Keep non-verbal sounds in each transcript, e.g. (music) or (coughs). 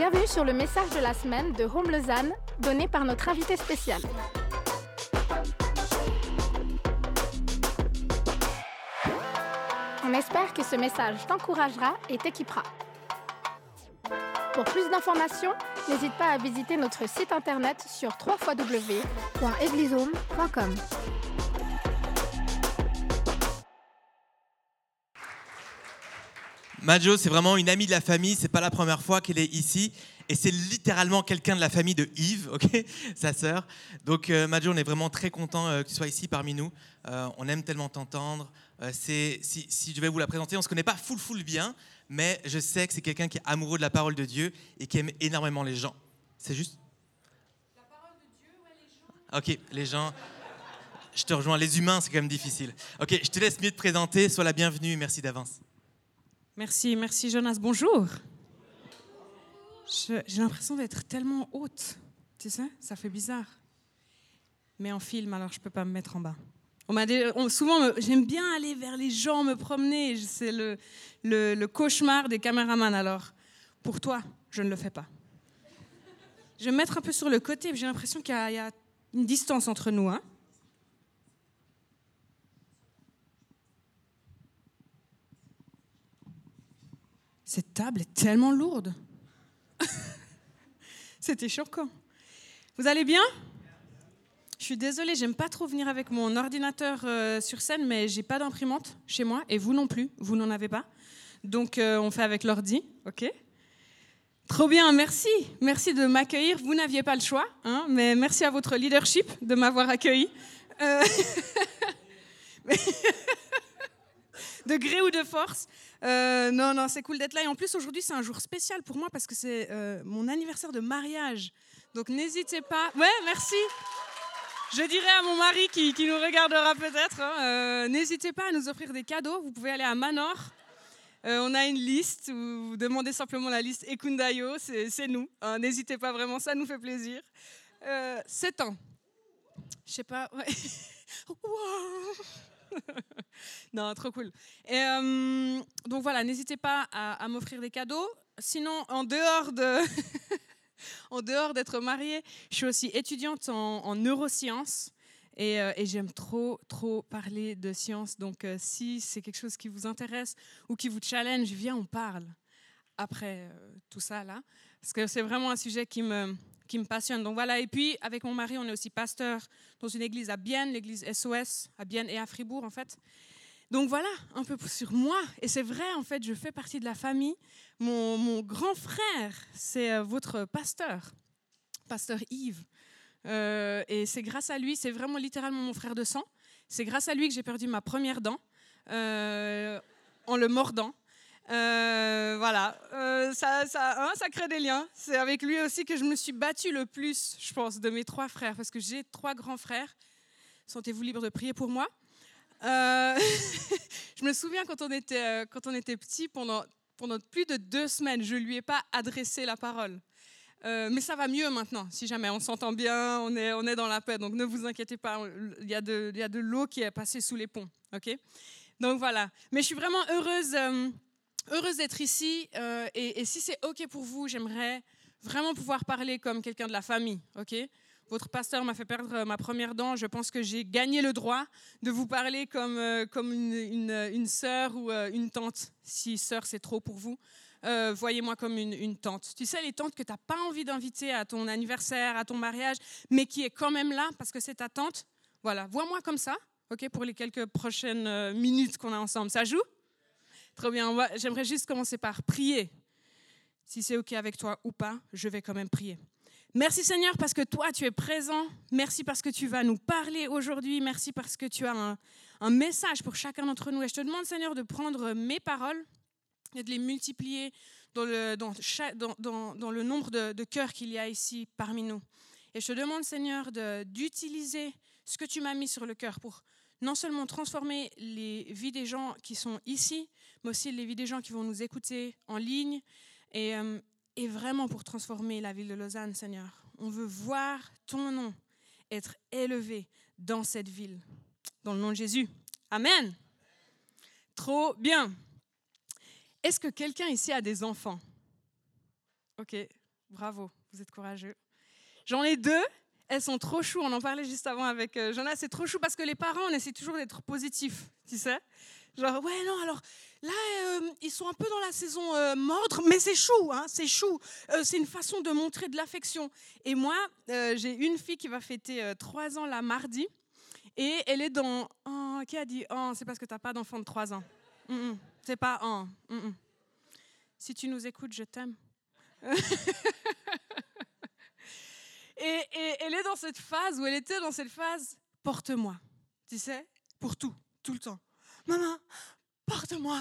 Bienvenue sur le message de la semaine de Home Lausanne, donné par notre invité spécial. On espère que ce message t'encouragera et t'équipera. Pour plus d'informations, n'hésite pas à visiter notre site internet sur www.eglisehome.com. Majo, c'est vraiment une amie de la famille. C'est pas la première fois qu'elle est ici. Et c'est littéralement quelqu'un de la famille de Yves, (laughs) sa sœur. Donc, euh, Majo, on est vraiment très content euh, que tu sois ici parmi nous. Euh, on aime tellement t'entendre. Euh, si, si je vais vous la présenter, on se connaît pas full full bien, mais je sais que c'est quelqu'un qui est amoureux de la parole de Dieu et qui aime énormément les gens. C'est juste? La parole de Dieu, ouais, les gens. Ok, les gens. Je te rejoins. Les humains, c'est quand même difficile. Ok, je te laisse mieux te présenter. Sois la bienvenue. Merci d'avance. Merci, merci Jonas. Bonjour. J'ai l'impression d'être tellement haute. Tu sais, ça fait bizarre. Mais en film, alors je peux pas me mettre en bas. On souvent, me- j'aime bien aller vers les gens, me promener. C'est le, le, cauchemar des caméramans. Alors, pour toi, je ne le fais pas. Je vais me mettre un peu sur le côté. J'ai l'impression qu'il y, y a une distance entre nous. Hein Cette table est tellement lourde. (laughs) C'était choquant. Vous allez bien? Je suis désolée, j'aime pas trop venir avec mon ordinateur euh, sur scène, mais j'ai pas d'imprimante chez moi et vous non plus, vous n'en avez pas. Donc euh, on fait avec l'ordi, ok? Trop bien, merci. Merci de m'accueillir. Vous n'aviez pas le choix, hein, mais merci à votre leadership de m'avoir accueilli. Euh, (laughs) de gré ou de force. Euh, non, non, c'est cool d'être là. Et en plus, aujourd'hui, c'est un jour spécial pour moi parce que c'est euh, mon anniversaire de mariage. Donc, n'hésitez pas. Ouais, merci. Je dirais à mon mari qui, qui nous regardera peut-être, hein, euh, n'hésitez pas à nous offrir des cadeaux. Vous pouvez aller à Manor. On a une liste, vous demandez simplement la liste Ekundayo, c'est nous. hein. N'hésitez pas vraiment, ça nous fait plaisir. Euh, 7 ans. Je sais pas. ouais. (laughs) Wow. (laughs) non, trop cool. Et, donc voilà, n'hésitez pas à, m'offrir des cadeaux. Sinon, en dehors de, (laughs) en dehors d'être mariée, je suis aussi étudiante en, en neurosciences. Et, euh, et j'aime trop, trop parler de science. Donc, euh, si c'est quelque chose qui vous intéresse ou qui vous challenge, viens, on parle après euh, tout ça là. Parce que c'est vraiment un sujet qui me, qui me passionne. Donc voilà. Et puis, avec mon mari, on est aussi pasteur dans une église à Bienne, l'église SOS, à Bienne et à Fribourg, en fait. Donc voilà, un peu sur moi. Et c'est vrai, en fait, je fais partie de la famille. Mon, grand frère, c'est euh, votre pasteur, pasteur Yves. Euh, et c'est grâce à lui, c'est vraiment littéralement mon frère de sang. C'est grâce à lui que j'ai perdu ma première dent euh, en le mordant. Euh, voilà, Euh, hein, ça crée des liens. C'est avec lui aussi que je me suis battue le plus, je pense, de mes trois frères, parce que j'ai trois grands frères. Sentez-vous libre de prier pour moi. Euh, (laughs) je me souviens quand on était, petit, pendant, plus de deux semaines, je lui ai pas adressé la parole. Mais ça va mieux maintenant, si jamais on s'entend bien, on est, dans la paix, donc ne vous inquiétez pas, il y a de, l'eau qui est passée sous les ponts, ok? Donc voilà. Mais je suis vraiment heureuse, heureuse d'être ici, euh, et, si c'est ok pour vous, j'aimerais vraiment pouvoir parler comme quelqu'un de la famille, ok? Votre pasteur m'a fait perdre euh, ma première dent. Je pense que j'ai gagné le droit de vous parler comme, euh, comme une, une, sœur ou une tante. Si sœur, c'est trop pour vous, voyez-moi comme une, une tante. Tu sais, les tantes que tu n'as pas envie d'inviter à ton anniversaire, à ton mariage, mais qui est quand même là parce que c'est ta tante. Voilà, vois-moi comme ça, ok, pour les quelques prochaines minutes qu'on a ensemble. Ça joue? Trop bien. J'aimerais juste commencer par prier. Si c'est ok avec toi ou pas, je vais quand même prier. Merci Seigneur parce que toi, tu es présent. Merci parce que tu vas nous parler aujourd'hui. Merci parce que tu as un, message pour chacun d'entre nous. Et je te demande Seigneur de prendre mes paroles et de les multiplier dans le, nombre de, cœurs qu'il y a ici parmi nous. Et je te demande Seigneur d'utiliser ce que tu m'as mis sur le cœur pour non seulement transformer les vies des gens qui sont ici, mais aussi les vies des gens qui vont nous écouter en ligne. Et, euh, et vraiment pour transformer la ville de Lausanne, Seigneur. On veut voir ton nom être élevé dans cette ville. Dans le nom de Jésus. Amen. Trop bien. Est-ce que quelqu'un ici a des enfants? Ok, Bravo, vous êtes courageux. J'en ai deux. Elles sont trop chou. On en parlait juste avant avec euh, Jonas. C'est trop chou parce que les parents, on essaie toujours d'être positifs, tu sais. Genre, ouais, non, alors là, euh, ils sont un peu dans la saison euh, mordre, mais c'est chou, hein, c'est chou. Euh, c'est une façon de montrer de l'affection. Et moi, j'ai une fille qui va fêter euh, trois ans la mardi, et elle est dans. Oh, qui a dit Oh, c'est parce que tu n'as pas d'enfant de trois ans. Mm, mm. C'est pas oh. mm. Si tu nous écoutes, je t'aime. (laughs) et, et elle est dans cette phase où elle était dans cette phase porte-moi, tu sais, pour tout, tout le temps. Maman, porte-moi.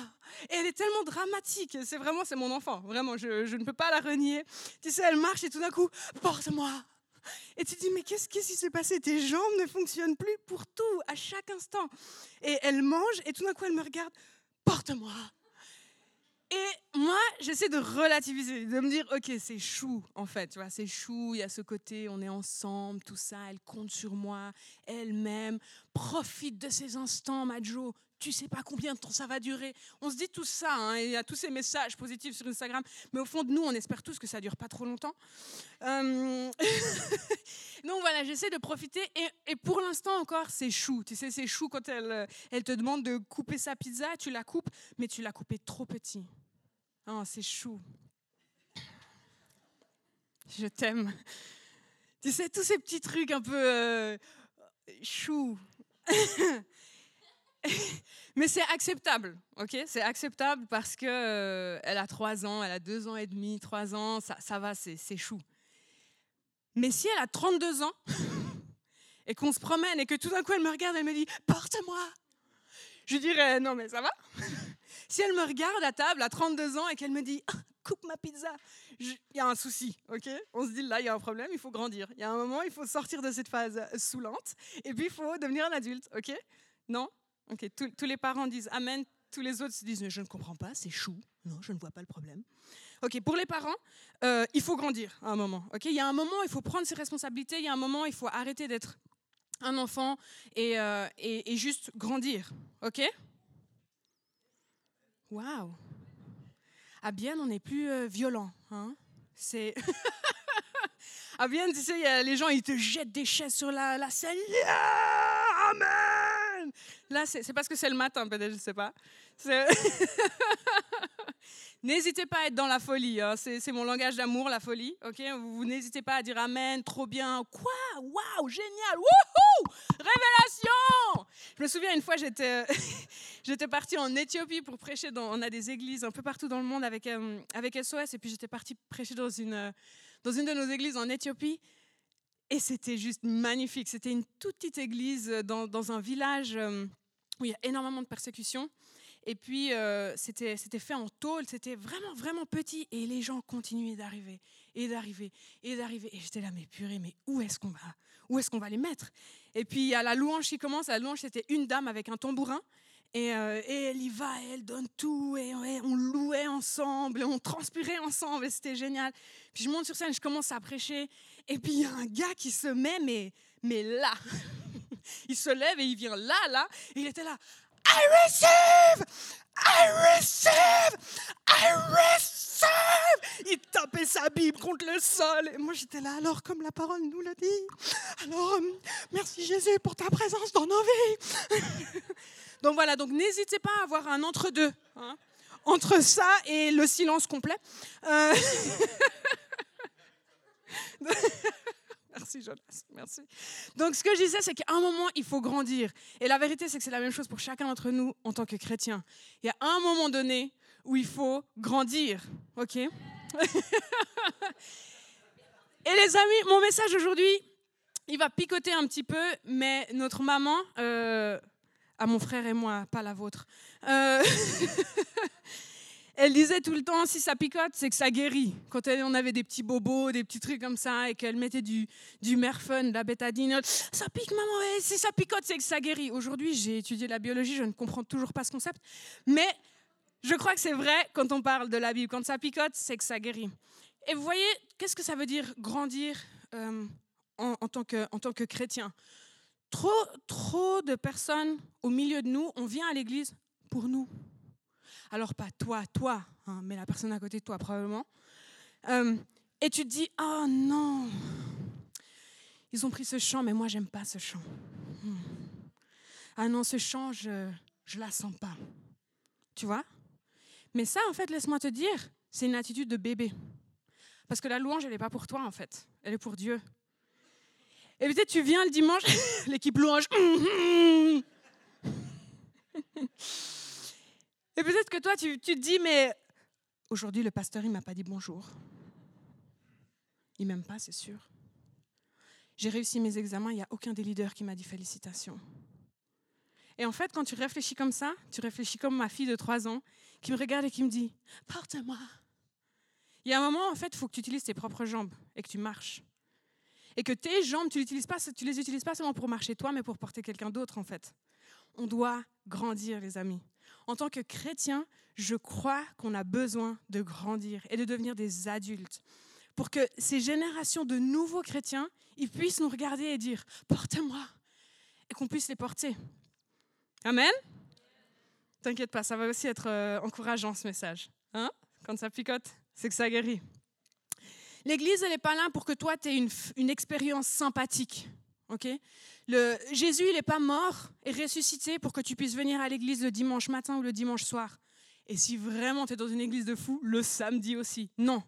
Et elle est tellement dramatique. C'est vraiment, c'est mon enfant. Vraiment, je, je ne peux pas la renier. Tu sais, elle marche et tout d'un coup, porte-moi. Et tu te dis, mais qu'est-ce qui s'est passé? Tes jambes ne fonctionnent plus pour tout, à chaque instant. Et elle mange et tout d'un coup, elle me regarde, porte-moi. Et moi, j'essaie de relativiser, de me dire, ok, c'est chou, en fait, tu vois, c'est chou, il y a ce côté, on est ensemble, tout ça, elle compte sur moi, elle m'aime, profite de ces instants, Majo, tu sais pas combien de temps ça va durer. On se dit tout ça, hein, il y a tous ces messages positifs sur Instagram, mais au fond de nous, on espère tous que ça dure pas trop longtemps. Euh, (laughs) Donc voilà, j'essaie de profiter, et, et pour l'instant encore, c'est chou, tu sais, c'est chou quand elle, euh, elle te demande de couper sa pizza, tu la coupes, mais tu l'as coupée trop petit. Oh, c'est chou. Je t'aime. Tu sais, tous ces petits trucs un peu euh, chou. (laughs) (laughs) Mais c'est acceptable, ok? C'est acceptable parce que euh, elle a trois ans, elle a deux ans et demi, trois ans, ça, ça va, c'est chou. Mais si elle a 32 ans (laughs) et qu'on se promène et que tout d'un coup elle me regarde, elle me dit porte-moi, je dirais non mais ça va? (laughs) Si elle me regarde à table à 32 ans et qu'elle me dit Ah, coupe ma pizza, il y a un souci, ok? On se dit là il y a un problème, il faut grandir. Il y a un moment, il faut sortir de cette phase saoulante et puis il faut devenir un adulte, ok? Non? Ok, tous- tous les parents disent Amen, tous les autres se disent je ne comprends pas, c'est chou. Non, je ne vois pas le problème. Ok, pour les parents, euh, il faut grandir à un moment. Ok, il y a un moment, il faut prendre ses responsabilités. Il y a un moment, il faut arrêter d'être un enfant et, euh, et, juste grandir. Ok? Waouh À bien, on n'est plus euh, violent. Hein C'est. à (laughs) bien, tu sais, les gens, ils te jettent des chaises sur la, la scène. Yeah Amen Là, c'est parce que c'est le matin, peut-être, je sais pas. (laughs) N'hésitez pas à être dans la folie. hein. C'est mon langage d'amour, la folie. Ok, vous, vous n'hésitez pas à dire Amen, trop bien. Quoi? Waouh, génial. Wouhou Révélation Je me souviens une fois, j'étais (laughs) j'étais partie en Éthiopie pour prêcher. Dans, on a des églises un peu partout dans le monde avec euh, avec SOS, et puis j'étais partie prêcher dans une euh, dans une de nos églises en Éthiopie. Et c'était juste magnifique. C'était une toute petite église euh, dans, dans un village euh, où il y a énormément de persécutions. Et puis, euh, c'était fait en tôle, c'était vraiment, vraiment petit. Et les gens continuaient d'arriver, et d'arriver, et d'arriver. Et j'étais là, mais purée, mais où est-ce qu'on va? Où est-ce qu'on va les mettre? Et puis, il y a la louange qui commence. La louange, c'était une dame avec un tambourin. Et, euh, et elle y va, et elle donne tout, et, ouais, on louait ensemble, et on transpirait ensemble, et c'était génial. Puis je monte sur scène, je commence à prêcher, et puis il y a un gars qui se met, mais, mais là. (laughs) il se lève et il vient là, là, et il était là. I receive! I receive! I receive! Il tapait sa Bible contre le sol. Et moi, j'étais là, alors, comme la parole nous le dit. Alors, euh, merci Jésus pour ta présence dans nos vies. (laughs) donc voilà, donc n'hésitez pas à avoir un entre-deux. hein, entre ça et le silence complet. Euh, (laughs) (laughs) Merci Jonas, merci. Donc ce que je disais, c'est qu'à un moment, il faut grandir. Et la vérité, c'est que c'est la même chose pour chacun d'entre nous en tant que chrétien. Il y a un moment donné où il faut grandir, ok? (laughs) Et les amis, mon message aujourd'hui, il va picoter un petit peu, mais notre maman, euh, à mon frère et moi, pas la vôtre, euh, (laughs) elle disait tout le temps, si ça picote, c'est que ça guérit. Quand on avait des petits bobos, des petits trucs comme ça, et qu'elle mettait du, du Merfun, de la bétadine, ça pique, maman, si ça picote, c'est que ça guérit. Aujourd'hui, j'ai étudié la biologie, je ne comprends toujours pas ce concept, mais je crois que c'est vrai quand on parle de la Bible. Quand ça picote, c'est que ça guérit. Et vous voyez, qu'est-ce que ça veut dire grandir euh, en, en tant que, en tant que chrétien? Trop, trop de personnes au milieu de nous, on vient à l'église pour nous. Alors pas toi, toi, hein, mais la personne à côté de toi probablement. Euh, et tu te dis, oh non, ils ont pris ce chant, mais moi, j'aime pas ce chant. Hmm. Ah non, ce chant, je ne la sens pas. Tu vois? Mais ça, en fait, laisse-moi te dire, c'est une attitude de bébé. Parce que la louange, elle n'est pas pour toi, en fait. Elle est pour Dieu. Et peut-être tu viens le dimanche, (laughs) l'équipe louange. Et peut-être que toi, tu, te dis, mais aujourd'hui, le pasteur, il m'a pas dit bonjour. Il m'aime pas, c'est sûr. J'ai réussi mes examens, il n'y a aucun des leaders qui m'a dit félicitations. Et en fait, quand tu réfléchis comme ça, tu réfléchis comme ma fille de 3 ans qui me regarde et qui me dit Porte-moi. Il y a un moment, en fait, il faut que tu utilises tes propres jambes et que tu marches. Et que tes jambes, tu, pas, tu les utilises pas seulement pour marcher toi, mais pour porter quelqu'un d'autre, en fait. On doit grandir, les amis. En tant que chrétien, je crois qu'on a besoin de grandir et de devenir des adultes pour que ces générations de nouveaux chrétiens, ils puissent nous regarder et dire Porte-moi et qu'on puisse les porter. Amen? T'inquiète pas, ça va aussi être euh, encourageant ce message. Hein? Quand ça picote, c'est que ça guérit. L'Église, elle n'est pas là pour que toi, tu aies une, une, expérience sympathique. Ok? Le, Jésus, il n'est pas mort et ressuscité pour que tu puisses venir à l'Église le dimanche matin ou le dimanche soir. Et si vraiment tu es dans une église de fous, le samedi aussi. Non.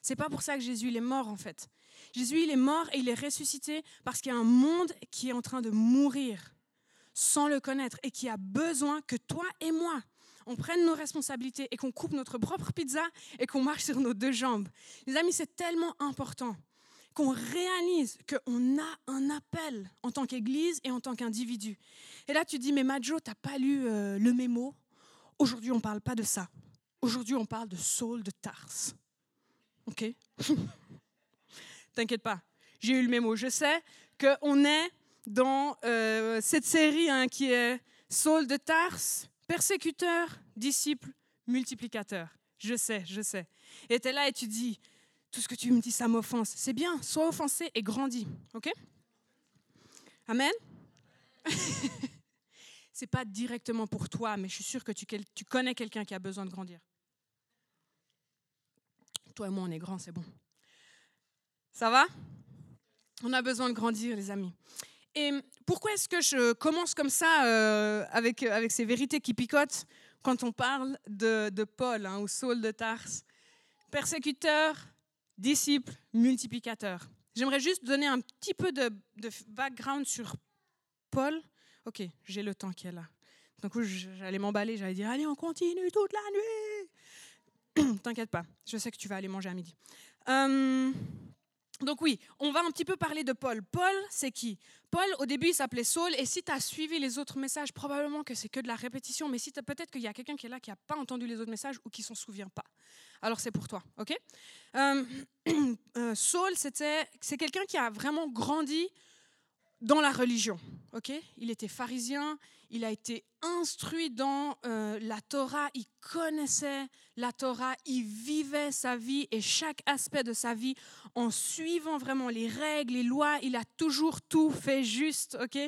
C'est pas pour ça que Jésus il est mort en fait. Jésus il est mort et il est ressuscité parce qu'il y a un monde qui est en train de mourir sans le connaître et qui a besoin que toi et moi, on prenne nos responsabilités et qu'on coupe notre propre pizza et qu'on marche sur nos deux jambes. Les amis, c'est tellement important qu'on réalise qu'on a un appel en tant qu'Église et en tant qu'individu. Et là, tu dis, mais Majo, tu n'as pas lu euh, le mémo? Aujourd'hui, on ne parle pas de ça. Aujourd'hui, on parle de Saul de Tarse. OK (laughs) T'inquiète pas, j'ai eu le mémo. Je sais qu'on est dans euh, cette série hein, qui est Saul de Tarse, persécuteur, disciple, multiplicateur. Je sais, je sais. Et tu es là et tu dis, tout ce que tu me dis, ça m'offense. C'est bien, sois offensé et grandis. OK? Amen? (laughs) C'est pas directement pour toi, mais je suis sûre que tu, connais quelqu'un qui a besoin de grandir. Toi et moi, on est grands, c'est bon. Ça va? On a besoin de grandir, les amis. Et pourquoi est-ce que je commence comme ça euh, avec, ces vérités qui picotent quand on parle de, de Paul hein, ou Saul de Tarse? Persécuteur, disciple, multiplicateur. J'aimerais juste donner un petit peu de, background sur Paul. Ok, j'ai le temps est là. Donc j'allais m'emballer, j'allais dire allez on continue toute la nuit. (coughs) T'inquiète pas, je sais que tu vas aller manger à midi. Euh, donc oui, on va un petit peu parler de Paul. Paul, c'est qui? Paul, au début, il s'appelait Saul, et si tu as suivi les autres messages, probablement que c'est que de la répétition, mais si peut-être qu'il y a quelqu'un qui est là qui n'a pas entendu les autres messages ou qui s'en souvient pas. Alors c'est pour toi, ok? Euh, (clears throat) euh, Saul, c'est quelqu'un qui a vraiment grandi dans la religion, ok? Il était pharisien, il a été instruit dans euh, la Torah, il connaissait la Torah, il vivait sa vie et chaque aspect de sa vie en suivant vraiment les règles, les lois, il a toujours tout fait juste, ok?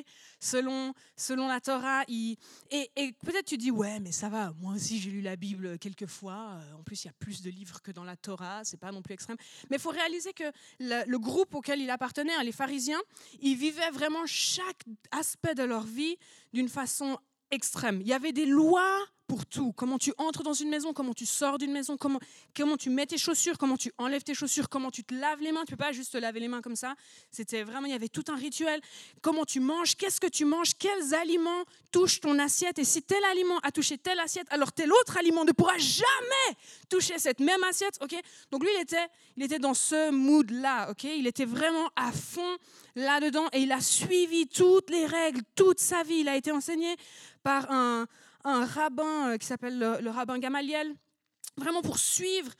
Selon, selon la Torah. Il, et, peut-être tu dis, ouais, mais ça va, moi aussi j'ai lu la Bible quelques fois, euh, en plus il y a plus de livres que dans la Torah, c'est pas non plus extrême. Mais il faut réaliser que le, le, groupe auquel il appartenait, hein, les pharisiens, ils vivaient vraiment chaque aspect de leur vie d'une façon extrême. Il y avait des lois pour tout. Comment tu entres dans une maison, comment tu sors d'une maison, comment, comment tu mets tes chaussures, comment tu enlèves tes chaussures, comment tu te laves les mains. Tu peux pas juste te laver les mains comme ça. C'était vraiment, il y avait tout un rituel. Comment tu manges, qu'est-ce que tu manges, quels aliments touchent ton assiette. Et si tel aliment a touché telle assiette, alors tel autre aliment ne pourra jamais toucher cette même assiette. ok? Donc lui, il était, il était dans ce mood-là. ok? Il était vraiment à fond là-dedans et il a suivi toutes les règles, toute sa vie. Il a été enseigné par un un rabbin euh, qui s'appelle le, rabbin Gamaliel, vraiment pour suivre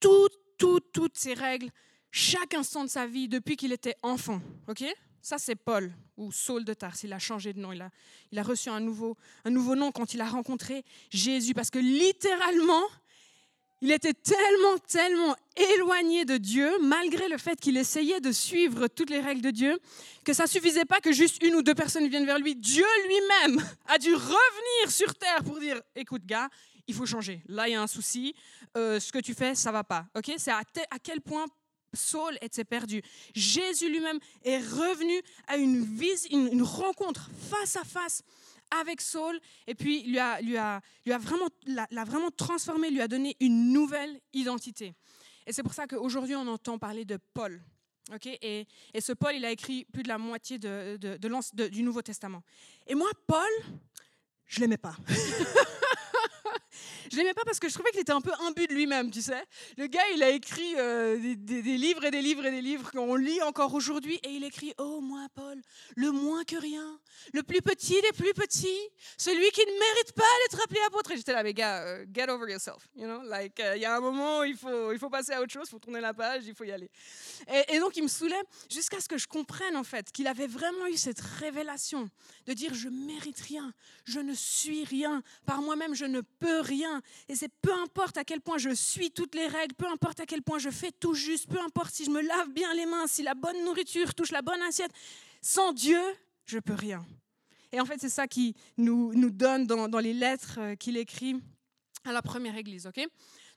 toutes, toutes, toutes ces règles, chaque instant de sa vie depuis qu'il était enfant. Ok? Ça, c'est Paul, ou Saul de Tarse. Il a changé de nom. Il a, il a reçu un nouveau, un nouveau nom quand il a rencontré Jésus, parce que littéralement, il était tellement, tellement éloigné de Dieu, malgré le fait qu'il essayait de suivre toutes les règles de Dieu, que ça suffisait pas que juste une ou deux personnes viennent vers lui. Dieu lui-même a dû revenir sur terre pour dire "Écoute, gars, il faut changer. Là, il y a un souci. Euh, ce que tu fais, ça va pas. Ok? C'est à, à, quel point Saul était perdu. Jésus lui-même est revenu à une, une, rencontre face à face avec Saul et puis lui a, vraiment, l'a vraiment transformé, lui a donné une nouvelle identité. Et c'est pour ça qu'aujourd'hui on entend parler de Paul. et, et, ce Paul, il a écrit plus de la moitié de, de, du Nouveau Testament. Et moi, Paul, je l'aimais pas. (laughs) Je l'aimais pas parce que je trouvais qu'il était un peu imbu de lui-même, tu sais. Le gars, il a écrit euh, des, livres et des livres et des livres qu'on lit encore aujourd'hui et il écrit Oh, moi, Paul, le moins que rien, le plus petit des plus petits, celui qui ne mérite pas d'être appelé apôtre. Et j'étais là, mais gars, euh, get over yourself. You know, like, euh, il y a un moment où il faut, il faut passer à autre chose, il faut tourner la page, il faut y aller. Et, et donc, il me saoulait jusqu'à ce que je comprenne, en fait, qu'il avait vraiment eu cette révélation de dire Je mérite rien, je ne suis rien, par moi-même, je ne peux rien. Et c'est peu importe à quel point je suis toutes les règles, peu importe à quel point je fais tout juste, peu importe si je me lave bien les mains, si la bonne nourriture touche la bonne assiette, sans Dieu, je peux rien. Et en fait, c'est ça qui nous, donne dans, les lettres euh, qu'il écrit à la première église. ok?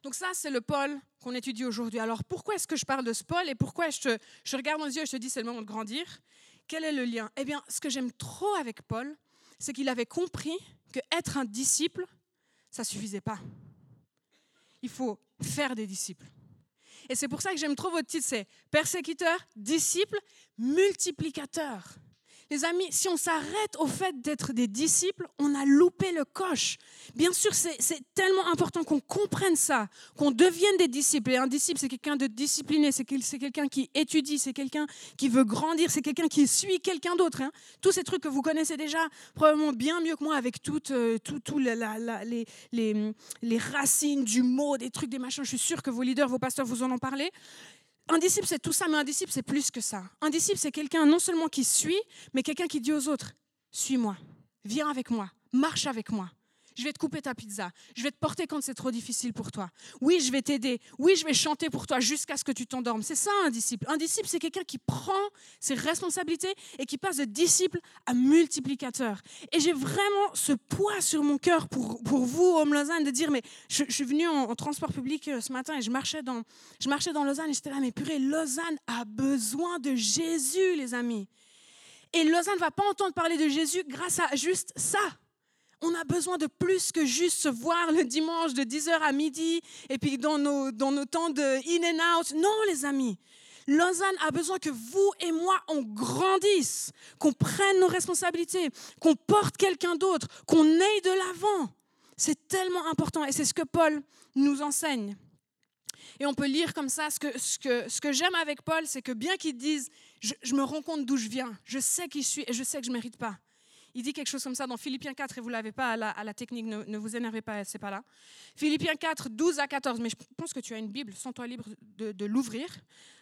Donc ça, c'est le Paul qu'on étudie aujourd'hui. Alors pourquoi est-ce que je parle de ce Paul et pourquoi je te je regarde dans yeux et je te dis c'est le moment de grandir? Quel est le lien? Eh bien, ce que j'aime trop avec Paul, c'est qu'il avait compris que être un disciple, ça ne suffisait pas. Il faut faire des disciples. Et c'est pour ça que j'aime trop votre titre, c'est persécuteur, disciple, multiplicateur. Les amis, si on s'arrête au fait d'être des disciples, on a loupé le coche. Bien sûr, c'est tellement important qu'on comprenne ça, qu'on devienne des disciples. Et un disciple, c'est quelqu'un de discipliné, c'est quelqu'un qui étudie, c'est quelqu'un qui veut grandir, c'est quelqu'un qui suit quelqu'un d'autre. Hein. Tous ces trucs que vous connaissez déjà probablement bien mieux que moi avec toutes euh, les, les, les racines du mot, des trucs, des machins. Je suis sûre que vos leaders, vos pasteurs vous en ont parlé. Un disciple, c'est tout ça, mais un disciple, c'est plus que ça. Un disciple, c'est quelqu'un non seulement qui suit, mais quelqu'un qui dit aux autres, suis-moi, viens avec moi, marche avec moi je vais te couper ta pizza, je vais te porter quand c'est trop difficile pour toi. Oui, je vais t'aider, oui, je vais chanter pour toi jusqu'à ce que tu t'endormes. C'est ça un disciple. Un disciple, c'est quelqu'un qui prend ses responsabilités et qui passe de disciple à multiplicateur. Et j'ai vraiment ce poids sur mon cœur pour, pour vous, Homme Lausanne, de dire, mais je, suis venu en, transport public euh, ce matin et je marchais dans, je marchais dans Lausanne et j'étais là, mais purée, Lausanne a besoin de Jésus, les amis. Et Lausanne ne va pas entendre parler de Jésus grâce à juste ça. On a besoin de plus que juste se voir le dimanche de 10h à midi et puis dans nos, dans nos temps de in and out. Non, les amis. Lausanne a besoin que vous et moi, on grandisse, qu'on prenne nos responsabilités, qu'on porte quelqu'un d'autre, qu'on aille de l'avant. C'est tellement important et c'est ce que Paul nous enseigne. Et on peut lire comme ça, ce que, ce que, ce que j'aime avec Paul, c'est que bien qu'il dise, je, je, me rends compte d'où je viens, je sais qui je suis et je sais que je ne mérite pas. Il dit quelque chose comme ça dans Philippiens 4, et vous ne l'avez pas à la, technique, ne, vous énervez pas, c'est pas là. Philippiens 4, 12 à 14, mais je pense que tu as une Bible, sens-toi libre de, l'ouvrir.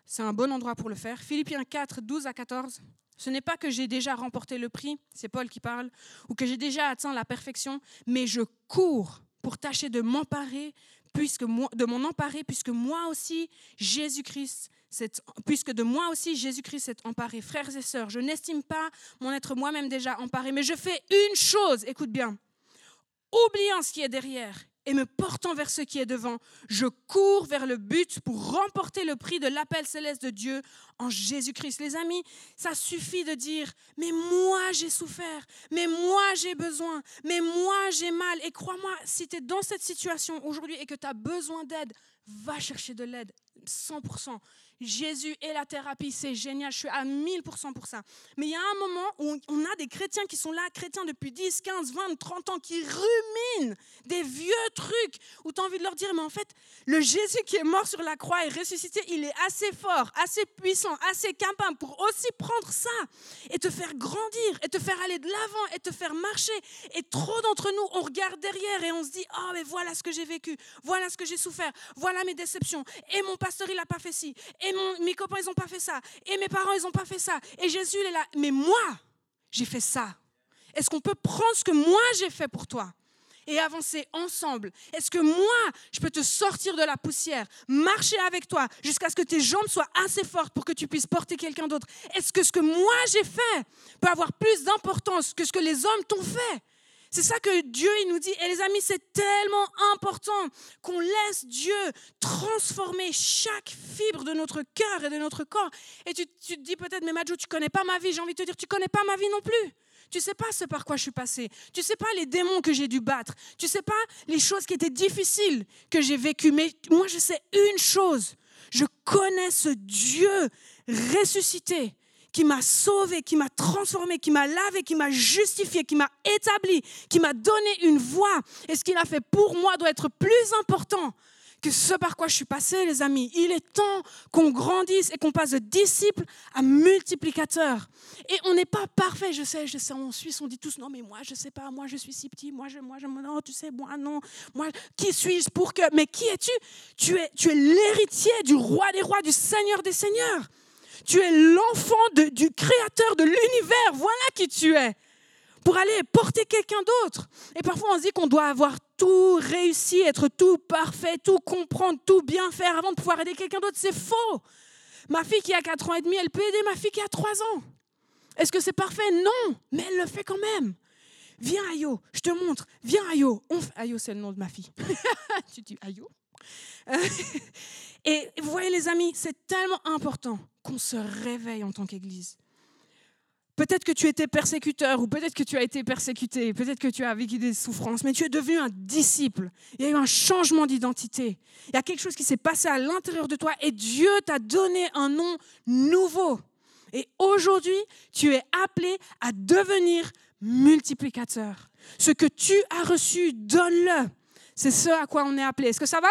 C'est un bon endroit pour le faire. Philippiens 4, 12 à 14. Ce n'est pas que j'ai déjà remporté le prix, c'est Paul qui parle, ou que j'ai déjà atteint la perfection, mais je cours pour tâcher de m'emparer, puisque de m'en emparer, puisque moi aussi, Jésus-Christ puisque de moi aussi Jésus-Christ s'est emparé. Frères et sœurs, je n'estime pas mon être moi-même déjà emparé, mais je fais une chose, écoute bien, oubliant ce qui est derrière et me portant vers ce qui est devant, je cours vers le but pour remporter le prix de l'appel céleste de Dieu en Jésus-Christ. Les amis, ça suffit de dire, mais moi j'ai souffert, mais moi j'ai besoin, mais moi j'ai mal. Et crois-moi, si tu es dans cette situation aujourd'hui et que tu as besoin d'aide, va chercher de l'aide, 100%. Jésus et la thérapie, c'est génial, je suis à 1000% pour ça. Mais il y a un moment où on a des chrétiens qui sont là, chrétiens depuis 10, 15, 20, 30 ans, qui ruminent des vieux trucs, où tu as envie de leur dire, mais en fait, le Jésus qui est mort sur la croix et ressuscité, il est assez fort, assez puissant, assez capable pour aussi prendre ça et te faire grandir, et te faire aller de l'avant, et te faire marcher. Et trop d'entre nous, on regarde derrière et on se dit, oh, mais voilà ce que j'ai vécu, voilà ce que j'ai souffert, voilà mes déceptions, et mon pasteur, il n'a pas fait ci, et mes copains, ils n'ont pas fait ça. Et mes parents, ils n'ont pas fait ça. Et Jésus, il est là. Mais moi, j'ai fait ça. Est-ce qu'on peut prendre ce que moi, j'ai fait pour toi et avancer ensemble? Est-ce que moi, je peux te sortir de la poussière, marcher avec toi jusqu'à ce que tes jambes soient assez fortes pour que tu puisses porter quelqu'un d'autre? Est-ce que ce que moi j'ai fait peut avoir plus d'importance que ce que les hommes t'ont fait? C'est ça que Dieu il nous dit. Et les amis, c'est tellement important qu'on laisse Dieu transformer chaque fibre de notre cœur et de notre corps. Et tu, tu te dis peut-être, mais Madjo, tu connais pas ma vie. J'ai envie de te dire, tu connais pas ma vie non plus. Tu sais pas ce par quoi je suis passée. Tu sais pas les démons que j'ai dû battre. Tu sais pas les choses qui étaient difficiles que j'ai vécues. Mais moi, je sais une chose. Je connais ce Dieu ressuscité qui m'a sauvé, qui m'a transformé, qui m'a lavé, qui m'a justifié, qui m'a établi, qui m'a donné une voix. Et ce qu'il a fait pour moi doit être plus important que ce par quoi je suis passé, les amis. Il est temps qu'on grandisse et qu'on passe de disciple à multiplicateur. Et on n'est pas parfait, je sais, je sais, en Suisse, on dit tous, non, mais moi, je sais pas, moi, je suis si petit, moi, je, moi, je, non, tu sais, moi, non, moi, qui suis-je pour que, mais qui es-tu? Tu es, tu es l'héritier du roi des rois, du seigneur des seigneurs. Tu es l'enfant du créateur de l'univers. Voilà qui tu es. Pour aller porter quelqu'un d'autre. Et parfois, on se dit qu'on doit avoir tout réussi, être tout parfait, tout comprendre, tout bien faire avant de pouvoir aider quelqu'un d'autre. C'est faux. Ma fille qui a 4 ans et demi, elle peut aider ma fille qui a 3 ans. Est-ce que c'est parfait? Non, mais elle le fait quand même. Viens, Ayo, je te montre. Viens, Ayo. Ayo, c'est le nom de ma fille. (laughs) tu dis Ayo? (laughs) Et vous voyez, les amis, c'est tellement important qu'on se réveille en tant qu'Église. Peut-être que tu étais persécuteur ou peut-être que tu as été persécuté, peut-être que tu as vécu des souffrances, mais tu es devenu un disciple. Il y a eu un changement d'identité. Il y a quelque chose qui s'est passé à l'intérieur de toi et Dieu t'a donné un nom nouveau. Et aujourd'hui, tu es appelé à devenir multiplicateur. Ce que tu as reçu, donne-le. C'est ce à quoi on est appelé. Est-ce que ça va?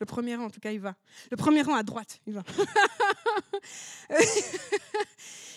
Le premier rang, en tout cas, il va. Le premier rang à droite, il va. (laughs)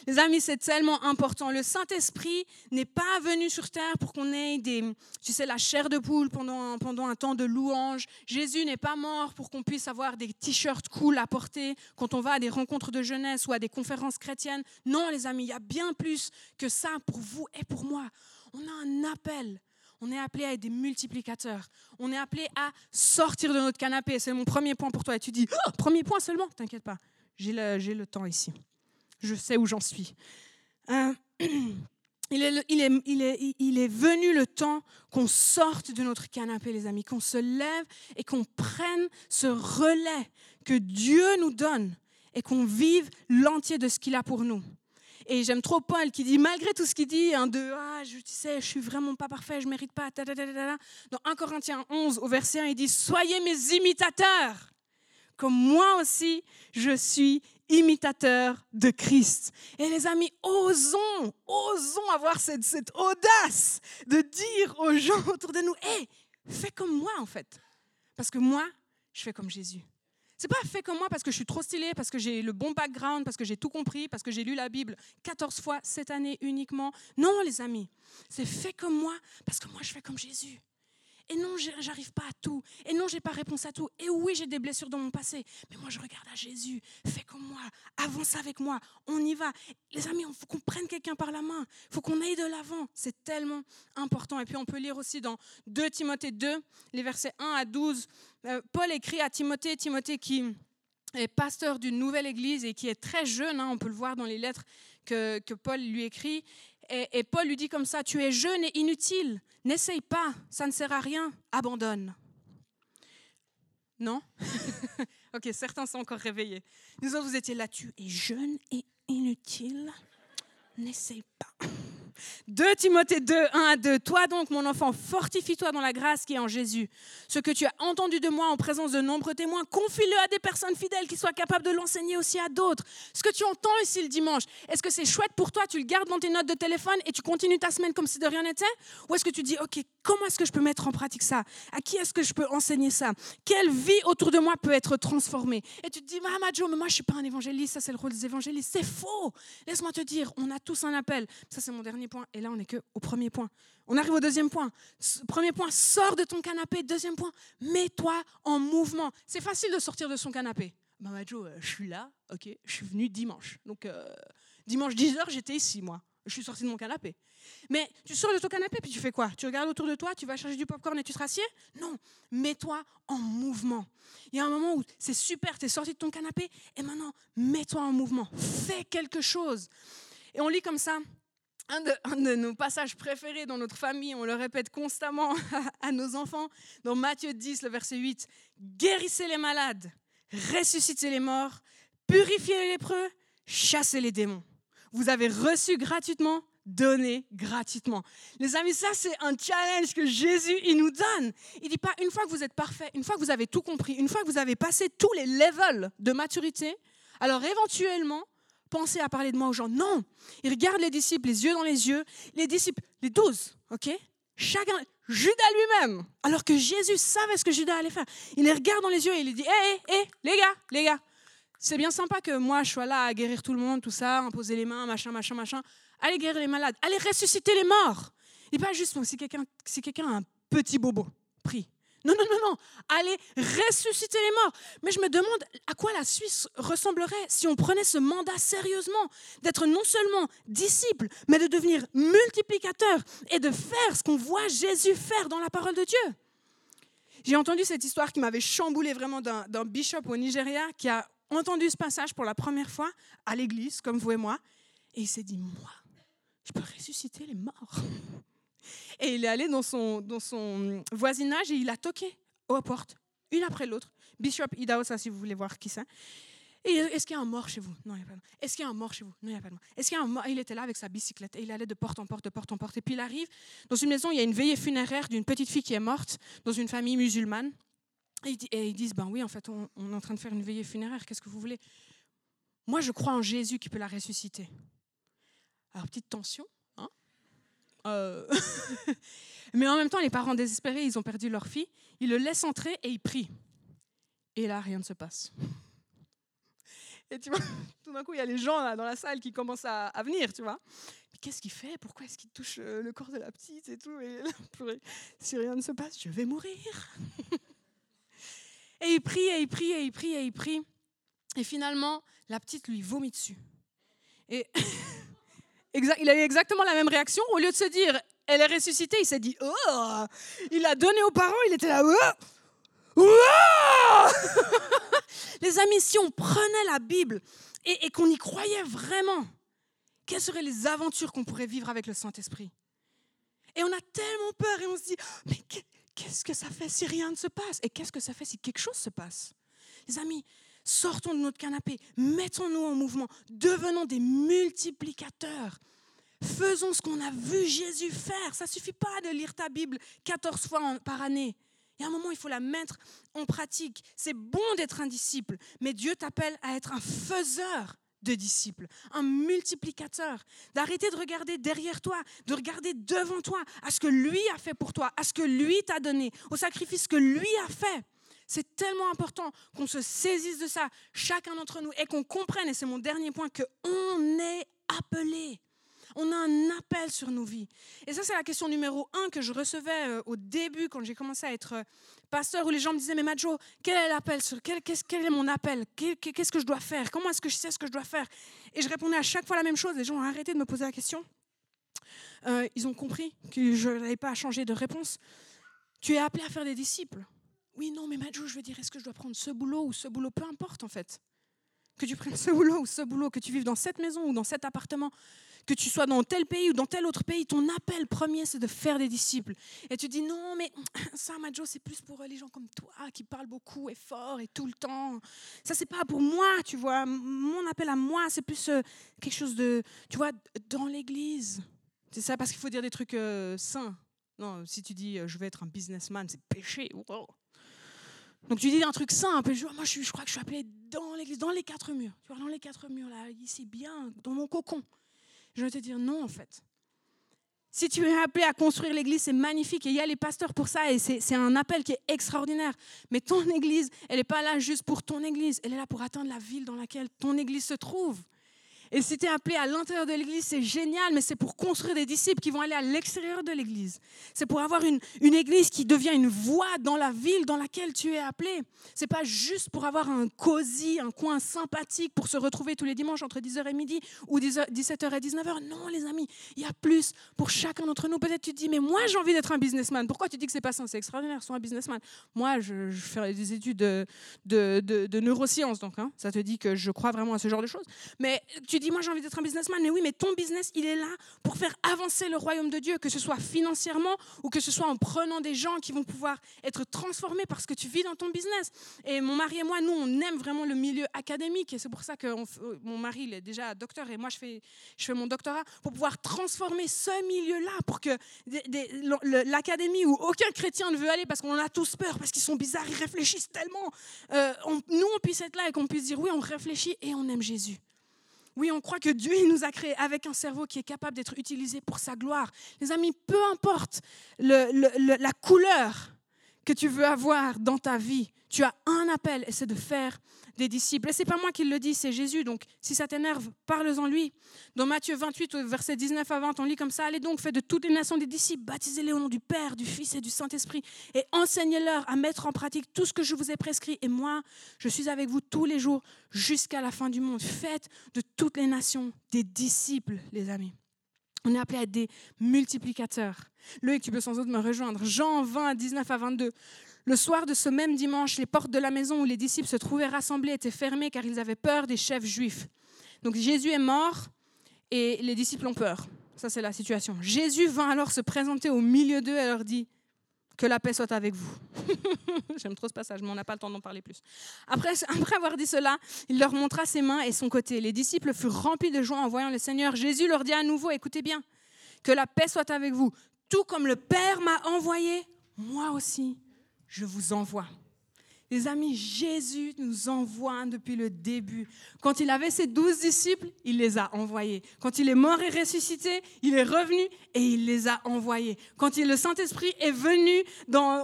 Les amis, c'est tellement important. Le Saint-Esprit n'est pas venu sur terre pour qu'on ait des, tu sais, la chair de poule pendant, pendant un temps de louange. Jésus n'est pas mort pour qu'on puisse avoir des t-shirts cool à porter quand on va à des rencontres de jeunesse ou à des conférences chrétiennes. Non, les amis, il y a bien plus que ça pour vous et pour moi. On a un appel on est appelé à être des multiplicateurs. On est appelé à sortir de notre canapé. C'est mon premier point pour toi. Et tu dis, oh, premier point seulement T'inquiète pas, j'ai le, le, temps ici. Je sais où j'en suis. (clears throat) Euh, il, est, il, est, il, est, il est venu le temps qu'on sorte de notre canapé, les amis, qu'on se lève et qu'on prenne ce relais que Dieu nous donne et qu'on vive l'entier de ce qu'il a pour nous. Et j'aime trop Paul qui dit, malgré tout ce qu'il dit, hein, de Ah, je sais, je suis vraiment pas parfait, je mérite pas. Dans 1 Corinthiens 11, au verset 1, il dit Soyez mes imitateurs, comme moi aussi, je suis imitateur de Christ. Et les amis, osons, osons avoir cette, cette audace de dire aux gens autour de nous Hé, fais comme moi en fait. Parce que moi, je fais comme Jésus. C'est pas fait comme moi parce que je suis trop stylée, parce que j'ai le bon background, parce que j'ai tout compris, parce que j'ai lu la Bible 14 fois cette année uniquement. Non, les amis, c'est fait comme moi parce que moi je fais comme Jésus. Et non, j'arrive pas à tout. Et non, j'ai pas réponse à tout. Et oui, j'ai des blessures dans mon passé. Mais moi, je regarde à Jésus. Fais comme moi. Avance avec moi. On y va. Les amis, il faut qu'on prenne quelqu'un par la main. Il faut qu'on aille de l'avant. C'est tellement important. Et puis, on peut lire aussi dans 2 Timothée 2, les versets 1 à 12. Euh, Paul écrit à Timothée, Timothée qui est pasteur d'une nouvelle église et qui est très jeune. Hein, on peut le voir dans les lettres que, que Paul lui écrit. Et, Paul lui dit comme ça, tu es jeune et inutile, n'essaye pas, ça ne sert à rien, abandonne. Non? (laughs) Ok, certains sont encore réveillés. Nous autres, vous étiez là, tu es jeune et inutile, n'essaye pas. 2 Timothée 2, 1 à 2. Toi donc, mon enfant, fortifie-toi dans la grâce qui est en Jésus. Ce que tu as entendu de moi en présence de nombreux témoins, confie-le à des personnes fidèles qui soient capables de l'enseigner aussi à d'autres. Ce que tu entends ici le dimanche, est-ce que c'est chouette pour toi? Tu le gardes dans tes notes de téléphone et tu continues ta semaine comme si de rien n'était? Ou est-ce que tu dis, OK, comment est-ce que je peux mettre en pratique ça? À qui est-ce que je peux enseigner ça? Quelle vie autour de moi peut être transformée? Et tu te dis, Maman Joe, mais moi je suis pas un évangéliste, ça c'est le rôle des évangélistes. C'est faux Laisse-moi te dire, on a tous un appel. Ça c'est mon dernier point. Et là, on n'est qu'au premier point. On arrive au deuxième point. Premier point, sors de ton canapé. Deuxième point, mets-toi en mouvement. C'est facile de sortir de son canapé. Maman Joe, euh, je suis là, ok, je suis venu dimanche. Donc, euh, dimanche 10h, j'étais ici, moi. Je suis sortie de mon canapé. Mais tu sors de ton canapé, puis tu fais quoi? Tu regardes autour de toi, tu vas chercher du popcorn et tu te rassieds Non, mets-toi en mouvement. Il y a un moment où c'est super, tu es sorti de ton canapé, et maintenant, mets-toi en mouvement. Fais quelque chose. Et on lit comme ça un de, nos passages préférés dans notre famille, on le répète constamment (laughs) à, nos enfants, dans Matthieu 10, le verset 8, guérissez les malades, ressuscitez les morts, purifiez les lépreux, chassez les démons. Vous avez reçu gratuitement, donnez gratuitement. Les amis, ça c'est un challenge que Jésus il nous donne. Il dit pas une fois que vous êtes parfait, une fois que vous avez tout compris, une fois que vous avez passé tous les levels de maturité, alors éventuellement, pensez à parler de moi aux gens. Non, il regarde les disciples les yeux dans les yeux, les disciples, les douze, ok? Chacun, Judas lui-même, alors que Jésus savait ce que Judas allait faire, il les regarde dans les yeux et il dit, hé, hé, hé, les gars, les gars, c'est bien sympa que moi je sois là à guérir tout le monde, tout ça, imposer les mains, machin, machin, machin. Allez guérir les malades, allez ressusciter les morts. Et pas juste si quelqu'un si quelqu'un a un petit bobo, prie. Non, non, non, non. Allez ressusciter les morts. Mais je me demande à quoi la Suisse ressemblerait si on prenait ce mandat sérieusement, d'être non seulement disciple, mais de devenir multiplicateur et de faire ce qu'on voit Jésus faire dans la parole de Dieu. J'ai entendu cette histoire qui m'avait chamboulé vraiment d'un bishop au Nigeria qui a entendu ce passage pour la première fois à l'église, comme vous et moi, et il s'est dit, moi, je peux ressusciter les morts. Et il est allé dans son, dans son voisinage et il a toqué aux portes, une après l'autre. Bishop Idaosa, si vous voulez voir qui c'est. Est-ce qu'il y a un mort chez vous? Non, il n'y a pas de mort. Est-ce qu'il y a un mort chez vous? Non, il n'y a pas de mort. Est-ce qu'il y a un mort? Il était là avec sa bicyclette et il allait de porte en porte, de porte en porte. Et puis il arrive dans une maison, il y a une veillée funéraire d'une petite fille qui est morte dans une famille musulmane. Et ils disent, ben oui, en fait, on, on est en train de faire une veillée funéraire. Qu'est-ce que vous voulez? Moi, je crois en Jésus qui peut la ressusciter. Alors, petite tension. Euh, (laughs) mais en même temps, les parents désespérés, ils ont perdu leur fille. Ils le laissent entrer et ils prient. Et là, rien ne se passe. (laughs) Et tu vois, (laughs) tout d'un coup, il y a les gens là, dans la salle qui commencent à, venir, tu vois. Mais qu'est-ce qu'il fait? Pourquoi est-ce qu'il touche euh, le corps de la petite et tout? Et Si rien ne se passe, je vais mourir. et il prie, et il prie, et il prie, et il prie. Et finalement, la petite lui vomit dessus. Et il a eu exactement la même réaction. Au lieu de se dire, elle est ressuscitée, il s'est dit, oh Il a donné aux parents, il était là, oh, oh. (laughs) Les amis, si on prenait la Bible et, et qu'on y croyait vraiment, quelles seraient les aventures qu'on pourrait vivre avec le Saint-Esprit? Et on a tellement peur et on se dit, mais qu'est-ce que ça fait si rien ne se passe? Et qu'est-ce que ça fait si quelque chose se passe? Les amis, sortons de notre canapé, mettons-nous en mouvement, devenons des multiplicateurs. Faisons ce qu'on a vu Jésus faire. Ça suffit pas de lire ta Bible 14 fois par année. Il y a un moment, il faut la mettre en pratique. C'est bon d'être un disciple, mais Dieu t'appelle à être un faiseur de disciples, un multiplicateur, d'arrêter de regarder derrière toi, de regarder devant toi, à ce que lui a fait pour toi, à ce que lui t'a donné, au sacrifice que lui a fait. C'est tellement important qu'on se saisisse de ça, chacun d'entre nous, et qu'on comprenne, et c'est mon dernier point, qu'on est appelé. On a un appel sur nos vies. Et ça, c'est la question numéro un que je recevais euh, au début quand j'ai commencé à être euh, pasteur, où les gens me disaient, mais Majo, quel est l'appel quel, est mon appel? Qu'est-ce que je dois faire? Comment est-ce que je sais ce que je dois faire Et je répondais à chaque fois la même chose. Les gens ont arrêté de me poser la question. Euh, ils ont compris que je n'avais pas à changer de réponse. Tu es appelé à faire des disciples. Oui, non, mais Madjou, je veux dire, est-ce que je dois prendre ce boulot ou ce boulot? Peu importe, en fait. Que tu prennes ce boulot ou ce boulot, que tu vives dans cette maison ou dans cet appartement, que tu sois dans tel pays ou dans tel autre pays, ton appel premier, c'est de faire des disciples. Et tu dis, non, mais (clears throat) ça, Madjo, c'est plus pour les gens comme toi qui parlent beaucoup et fort et tout le temps. Ça, c'est pas pour moi, tu vois. Mon appel à moi, c'est plus euh, quelque chose de, tu vois, dans l'église. C'est ça, parce qu'il faut dire des trucs euh, sains. Non, si tu dis, euh, je vais être un businessman, c'est péché. Donc tu dis un truc simple, je, moi je, crois que je suis appelé dans l'église, dans les quatre murs. Tu vois, dans les quatre murs, là, ici, bien, dans mon cocon. Je vais te dire non, en fait. Si tu es appelé à construire l'église, c'est magnifique et il y a les pasteurs pour ça et c'est un appel qui est extraordinaire. Mais ton église, elle n'est pas là juste pour ton église, elle est là pour atteindre la ville dans laquelle ton église se trouve. Et si tu es appelé à l'intérieur de l'Église, c'est génial, mais c'est pour construire des disciples qui vont aller à l'extérieur de l'Église. C'est pour avoir une, une Église qui devient une voie dans la ville dans laquelle tu es appelé. C'est pas juste pour avoir un cosy, un coin sympathique pour se retrouver tous les dimanches entre 10h et midi ou 17h et 19h. Non, les amis, il y a plus pour chacun d'entre nous. Peut-être tu te dis, mais moi j'ai envie d'être un businessman. Pourquoi tu dis que c'est pas ça C'est extraordinaire, sois un businessman? Moi, je, je fais des études de, de, neurosciences, donc hein. ça te dit que je crois vraiment à ce genre de choses. Mais tu dis, moi j'ai envie d'être un businessman, mais oui, mais ton business, il est là pour faire avancer le royaume de Dieu, que ce soit financièrement ou que ce soit en prenant des gens qui vont pouvoir être transformés parce que tu vis dans ton business. Et mon mari et moi, nous, on aime vraiment le milieu académique et c'est pour ça que mon mari, il est déjà docteur et moi, je fais, je fais mon doctorat pour pouvoir transformer ce milieu-là pour que l'académie où aucun chrétien ne veut aller parce qu'on a tous peur, parce qu'ils sont bizarres, ils réfléchissent tellement, euh, nous, on puisse être là et qu'on puisse dire, oui, on réfléchit et on aime Jésus. Oui, on croit que Dieu nous a créés avec un cerveau qui est capable d'être utilisé pour sa gloire. Les amis, peu importe la couleur que tu veux avoir dans ta vie, tu as un appel et c'est de faire des disciples. Et c'est pas moi qui le dis, c'est Jésus. Donc, si ça t'énerve, parle-en lui. Dans Matthieu 28, verset 19 à 20, on lit comme ça Allez donc, faites de toutes les nations des disciples, baptisez-les au nom du Père, du Fils et du Saint-Esprit, et enseignez-leur à mettre en pratique tout ce que je vous ai prescrit. Et moi, je suis avec vous tous les jours jusqu'à la fin du monde. Faites de toutes les nations des disciples, les amis. On est appelé à être des multiplicateurs. Loïc, tu peux sans doute me rejoindre. Jean 20, 19 à 22. Le soir de ce même dimanche, les portes de la maison où les disciples se trouvaient rassemblés étaient fermées car ils avaient peur des chefs juifs. Donc Jésus est mort et les disciples ont peur. Ça, c'est la situation. Jésus vint alors se présenter au milieu d'eux et leur dit Que la paix soit avec vous. (laughs) J'aime trop ce passage, mais on n'a pas le temps d'en parler plus. Après, (laughs) après avoir dit cela, il leur montra ses mains et son côté. Les disciples furent remplis de joie en voyant le Seigneur. Jésus leur dit à nouveau Écoutez bien, que la paix soit avec vous. Tout comme le Père m'a envoyé, moi aussi je vous envoie. Les amis, Jésus nous envoie depuis le début. Quand il avait ses douze disciples, il les a envoyés. Quand il est mort et ressuscité, il est revenu et il les a envoyés. Quand le Saint-Esprit est venu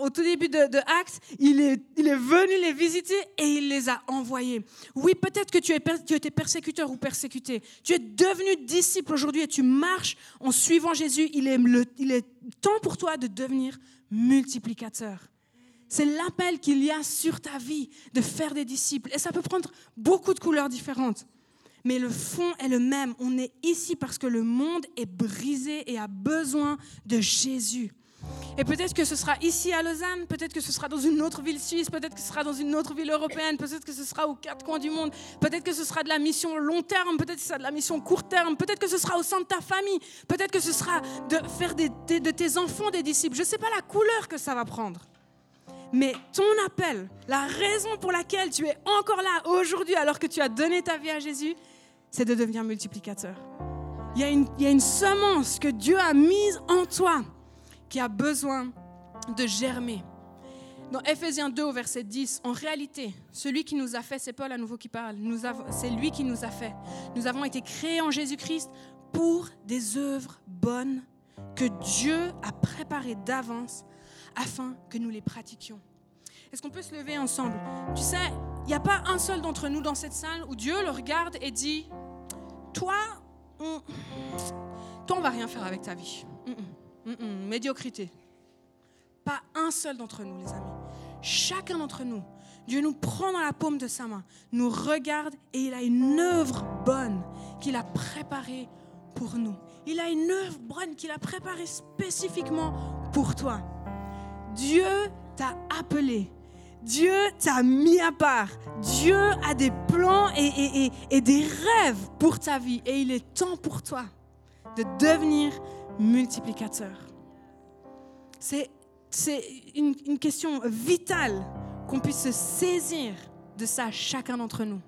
au tout début de, de Actes, il est, venu les visiter et il les a envoyés. Oui, peut-être que tu, es, tu étais persécuteur ou persécuté. Tu es devenu disciple aujourd'hui et tu marches en suivant Jésus. Il est temps pour toi de devenir multiplicateur. C'est l'appel qu'il y a sur ta vie de faire des disciples. Et ça peut prendre beaucoup de couleurs différentes. Mais le fond est le même. On est ici parce que le monde est brisé et a besoin de Jésus. Et peut-être que ce sera ici à Lausanne, peut-être que ce sera dans une autre ville suisse, peut-être que ce sera dans une autre ville européenne, peut-être que ce sera aux quatre coins du monde, peut-être que ce sera de la mission long terme, peut-être que ce sera de la mission court terme, peut-être que ce sera au sein de ta famille, peut-être que ce sera de faire de tes enfants des disciples. Je ne sais pas la couleur que ça va prendre. Mais ton appel, la raison pour laquelle tu es encore là aujourd'hui alors que tu as donné ta vie à Jésus, c'est de devenir multiplicateur. Il y, a une, semence que Dieu a mise en toi qui a besoin de germer. Dans Ephésiens 2 au verset 10, en réalité, celui qui nous a fait, c'est Paul à nouveau qui parle, c'est lui qui nous a fait. Nous avons été créés en Jésus-Christ pour des œuvres bonnes que Dieu a préparées d'avance afin que nous les pratiquions. Est-ce qu'on peut se lever ensemble? Tu sais, il n'y a pas un seul d'entre nous dans cette salle où Dieu le regarde et dit, toi, on, toi, on va rien faire avec ta vie. médiocrité. Pas un seul d'entre nous, les amis. Chacun d'entre nous, Dieu nous prend dans la paume de sa main, nous regarde et il a une œuvre bonne qu'il a préparée pour nous. Il a une œuvre bonne qu'il a préparée spécifiquement pour toi. Dieu t'a appelé. Dieu t'a mis à part. Dieu a des plans et, des rêves pour ta vie. Et il est temps pour toi de devenir multiplicateur. C'est une, une question vitale qu'on puisse se saisir de ça, chacun d'entre nous.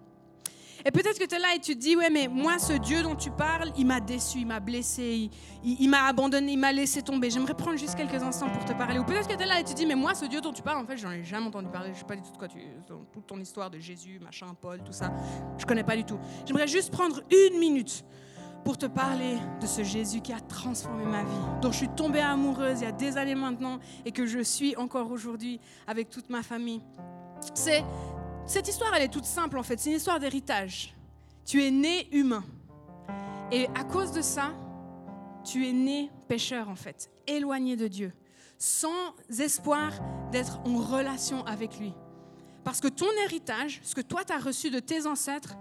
Et peut-être que tu es là et tu te dis, ouais, mais moi, ce Dieu dont tu parles, il m'a déçu, il m'a blessé, il, m'a abandonné, il m'a laissé tomber. J'aimerais prendre juste quelques instants pour te parler. Ou peut-être que tu es là et tu te dis, mais moi, ce Dieu dont tu parles, en fait, j'en ai jamais entendu parler. Je sais pas du tout de quoi tu. toute ton histoire de Jésus, machin, Paul, tout ça. Je connais pas du tout. J'aimerais juste prendre une minute pour te parler de ce Jésus qui a transformé ma vie, dont je suis tombée amoureuse il y a des années maintenant et que je suis encore aujourd'hui avec toute ma famille. C'est cette histoire, elle est toute simple en fait. C'est une histoire d'héritage. Tu es né humain. Et à cause de ça, tu es né pécheur en fait, éloigné de Dieu, sans espoir d'être en relation avec lui. Parce que ton héritage, ce que toi tu as reçu de tes ancêtres,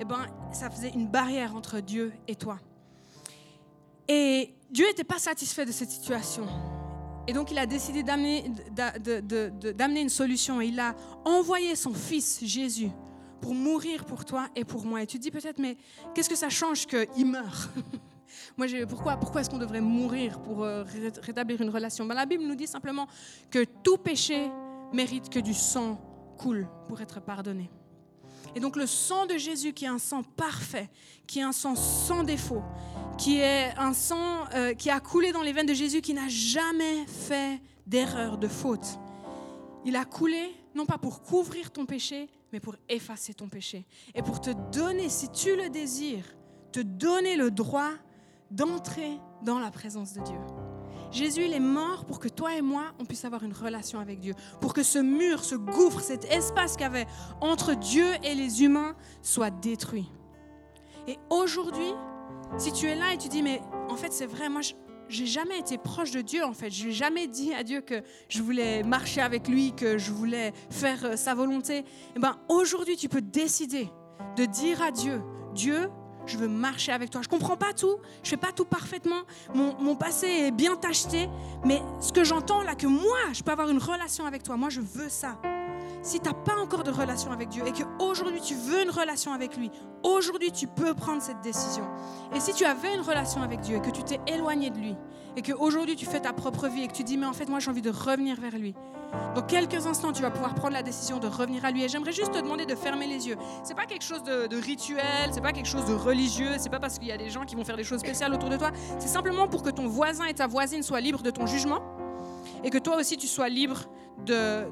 eh ben, ça faisait une barrière entre Dieu et toi. Et Dieu n'était pas satisfait de cette situation. Et donc il a décidé d'amener une solution. Il a envoyé son fils Jésus pour mourir pour toi et pour moi. Et tu te dis peut-être, mais qu'est-ce que ça change qu'il meure? (laughs) Moi, pourquoi, pourquoi est-ce qu'on devrait mourir pour euh, rétablir une relation? Ben, La Bible nous dit simplement que tout péché mérite que du sang coule pour être pardonné. Et donc le sang de Jésus, qui est un sang parfait, qui est un sang sans défaut, qui est un sang euh, qui a coulé dans les veines de Jésus, qui n'a jamais fait d'erreur, de faute. Il a coulé non pas pour couvrir ton péché, mais pour effacer ton péché. Et pour te donner, si tu le désires, te donner le droit d'entrer dans la présence de Dieu. Jésus, il est mort pour que toi et moi, on puisse avoir une relation avec Dieu. Pour que ce mur, ce gouffre, cet espace qu'il y avait entre Dieu et les humains soit détruit. Et aujourd'hui, si tu es là et tu dis, mais en fait, c'est vrai, moi, j'ai jamais été proche de Dieu, en fait. Je n'ai jamais dit à Dieu que je voulais marcher avec lui, que je voulais faire euh, sa volonté. Eh ben, aujourd'hui, tu peux décider de dire à Dieu, Dieu, je veux marcher avec toi. Je comprends pas tout, je fais pas tout parfaitement. Mon, passé est bien tacheté, mais ce que j'entends là, que moi, je peux avoir une relation avec toi, moi, je veux ça. Si tu n'as pas encore de relation avec Dieu et qu'aujourd'hui tu veux une relation avec lui, aujourd'hui tu peux prendre cette décision. Et si tu avais une relation avec Dieu et que tu t'es éloigné de lui et qu'aujourd'hui tu fais ta propre vie et que tu dis mais en fait moi j'ai envie de revenir vers lui, dans quelques instants, tu vas pouvoir prendre la décision de revenir à lui. Et j'aimerais juste te demander de fermer les yeux. C'est pas quelque chose de, de rituel, c'est pas quelque chose de religieux, c'est pas parce qu'il y a des gens qui vont faire des choses spéciales autour de toi. C'est simplement pour que ton voisin et ta voisine soient libres de ton jugement et que toi aussi tu sois libre de,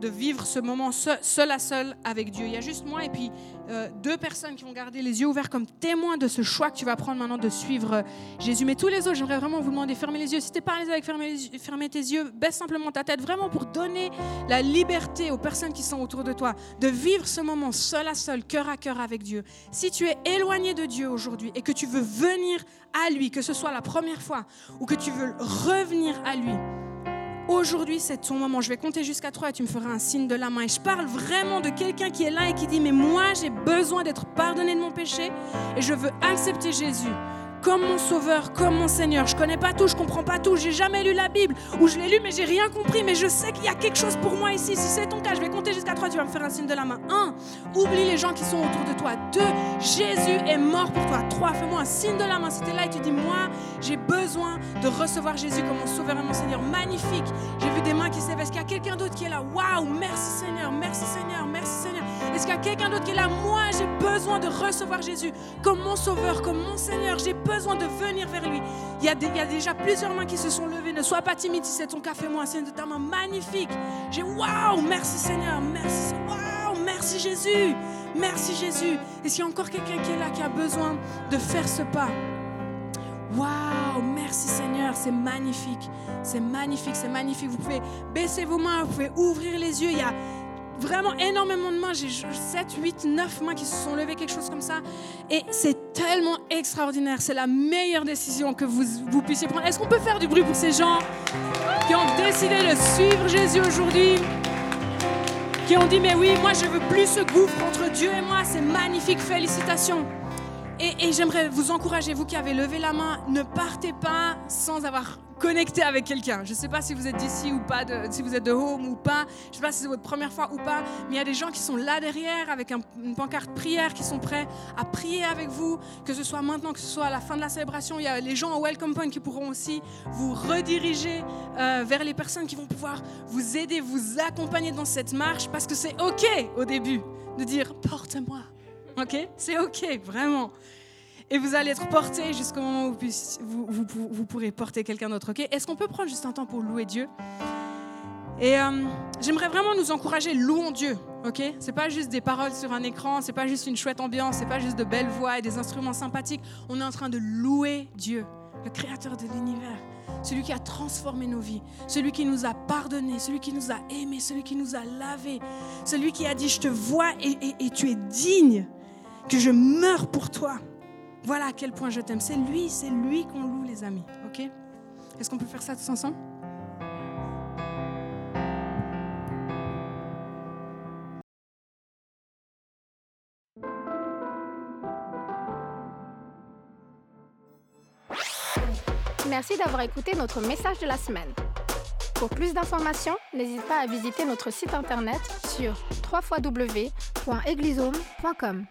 de, vivre ce moment seul, à seul avec Dieu. Il y a juste moi et puis euh, deux personnes qui vont garder les yeux ouverts comme témoins de ce choix que tu vas prendre maintenant de suivre euh, Jésus. Mais tous les autres, j'aimerais vraiment vous demander, fermez les yeux. Si tu n'es pas à l'aise avec fermer, fermer tes yeux, baisse simplement ta tête, vraiment pour donner la liberté aux personnes qui sont autour de toi de vivre ce moment seul à seul, cœur à cœur avec Dieu. Si tu es éloigné de Dieu aujourd'hui et que tu veux venir à lui, que ce soit la première fois ou que tu veux revenir à lui, Aujourd'hui, c'est ton moment. Je vais compter jusqu'à trois et tu me feras un signe de la main. Et je parle vraiment de quelqu'un qui est là et qui dit, mais moi, j'ai besoin d'être pardonné de mon péché et je veux accepter Jésus comme mon sauveur, comme mon Seigneur. Je connais pas tout, je comprends pas tout, j'ai jamais lu la Bible ou je l'ai lu mais j'ai rien compris, mais je sais qu'il y a quelque chose pour moi ici. Si c'est ton cas, je vais compter jusqu'à trois, tu vas me faire un signe de la main. Un, oublie les gens qui sont autour de toi. Deux, Jésus est mort pour toi. Trois, fais-moi un signe de la main. Si tu es là et tu dis moi, j'ai besoin de recevoir Jésus comme mon sauveur et mon Seigneur. Magnifique. J'ai vu des mains qui s'éveillent. Est-ce qu'il y a quelqu'un d'autre qui est là? Waouh, merci Seigneur, merci Seigneur, merci Seigneur. Est-ce qu'il y a quelqu'un d'autre qui est là? Moi, j'ai besoin de recevoir Jésus comme mon sauveur, comme mon Seigneur. J'ai de venir vers lui. Il y, a déjà plusieurs mains qui se sont levées. Ne sois pas timide c'est ton fais-moi un signe de ta main magnifique. J'ai waouh, merci Seigneur, merci, waouh, merci Jésus, merci Jésus. Et s'il y a encore quelqu'un qui est là, qui a besoin de faire ce pas, Waouh, merci Seigneur, c'est magnifique, c'est magnifique, c'est magnifique. Vous pouvez baisser vos mains, vous pouvez ouvrir les yeux. Il y a vraiment énormément de mains. J'ai 7, 8, 9 mains qui se sont levées, quelque chose comme ça. Et c'est tellement extraordinaire. C'est la meilleure décision que vous, vous puissiez prendre. Est-ce qu'on peut faire du bruit pour ces gens qui ont décidé de suivre Jésus aujourd'hui? Qui ont dit, mais oui, moi je veux plus ce gouffre entre Dieu et moi. C'est magnifique, félicitations. Et, j'aimerais vous encourager, vous qui avez levé la main, ne partez pas sans avoir connecté avec quelqu'un. Je ne sais pas si vous êtes d'ici ou pas, si vous êtes de home ou pas. Je ne sais pas si c'est votre première fois ou pas, mais il y a des gens qui sont là derrière avec une pancarte prière, qui sont prêts à prier avec vous, que ce soit maintenant, que ce soit à la fin de la célébration. Il y a les gens au Welcome Point qui pourront aussi vous rediriger euh, vers les personnes qui vont pouvoir vous aider, vous accompagner dans cette marche, parce que c'est OK au début de dire porte-moi. OK? C'est OK, vraiment. Et vous allez être porté jusqu'au moment où vous, pourrez porter quelqu'un d'autre. OK? Est-ce qu'on peut prendre juste un temps pour louer Dieu? Et euh, j'aimerais vraiment nous encourager, louons Dieu. OK? C'est pas juste des paroles sur un écran, c'est pas juste une chouette ambiance, c'est pas juste de belles voix et des instruments sympathiques. On est en train de louer Dieu, le créateur de l'univers celui qui a transformé nos vies, celui qui nous a pardonné, celui qui nous a aimés, celui qui nous a lavés, celui qui a dit je te vois et tu es digne que je meurs pour toi. Voilà à quel point je t'aime. C'est lui, c'est lui qu'on loue, les amis. Ok? Est-ce qu'on peut faire ça tous ensemble? Merci d'avoir écouté notre message de la semaine. Pour plus d'informations, n'hésite pas à visiter notre site internet sur www www.eglisome.com.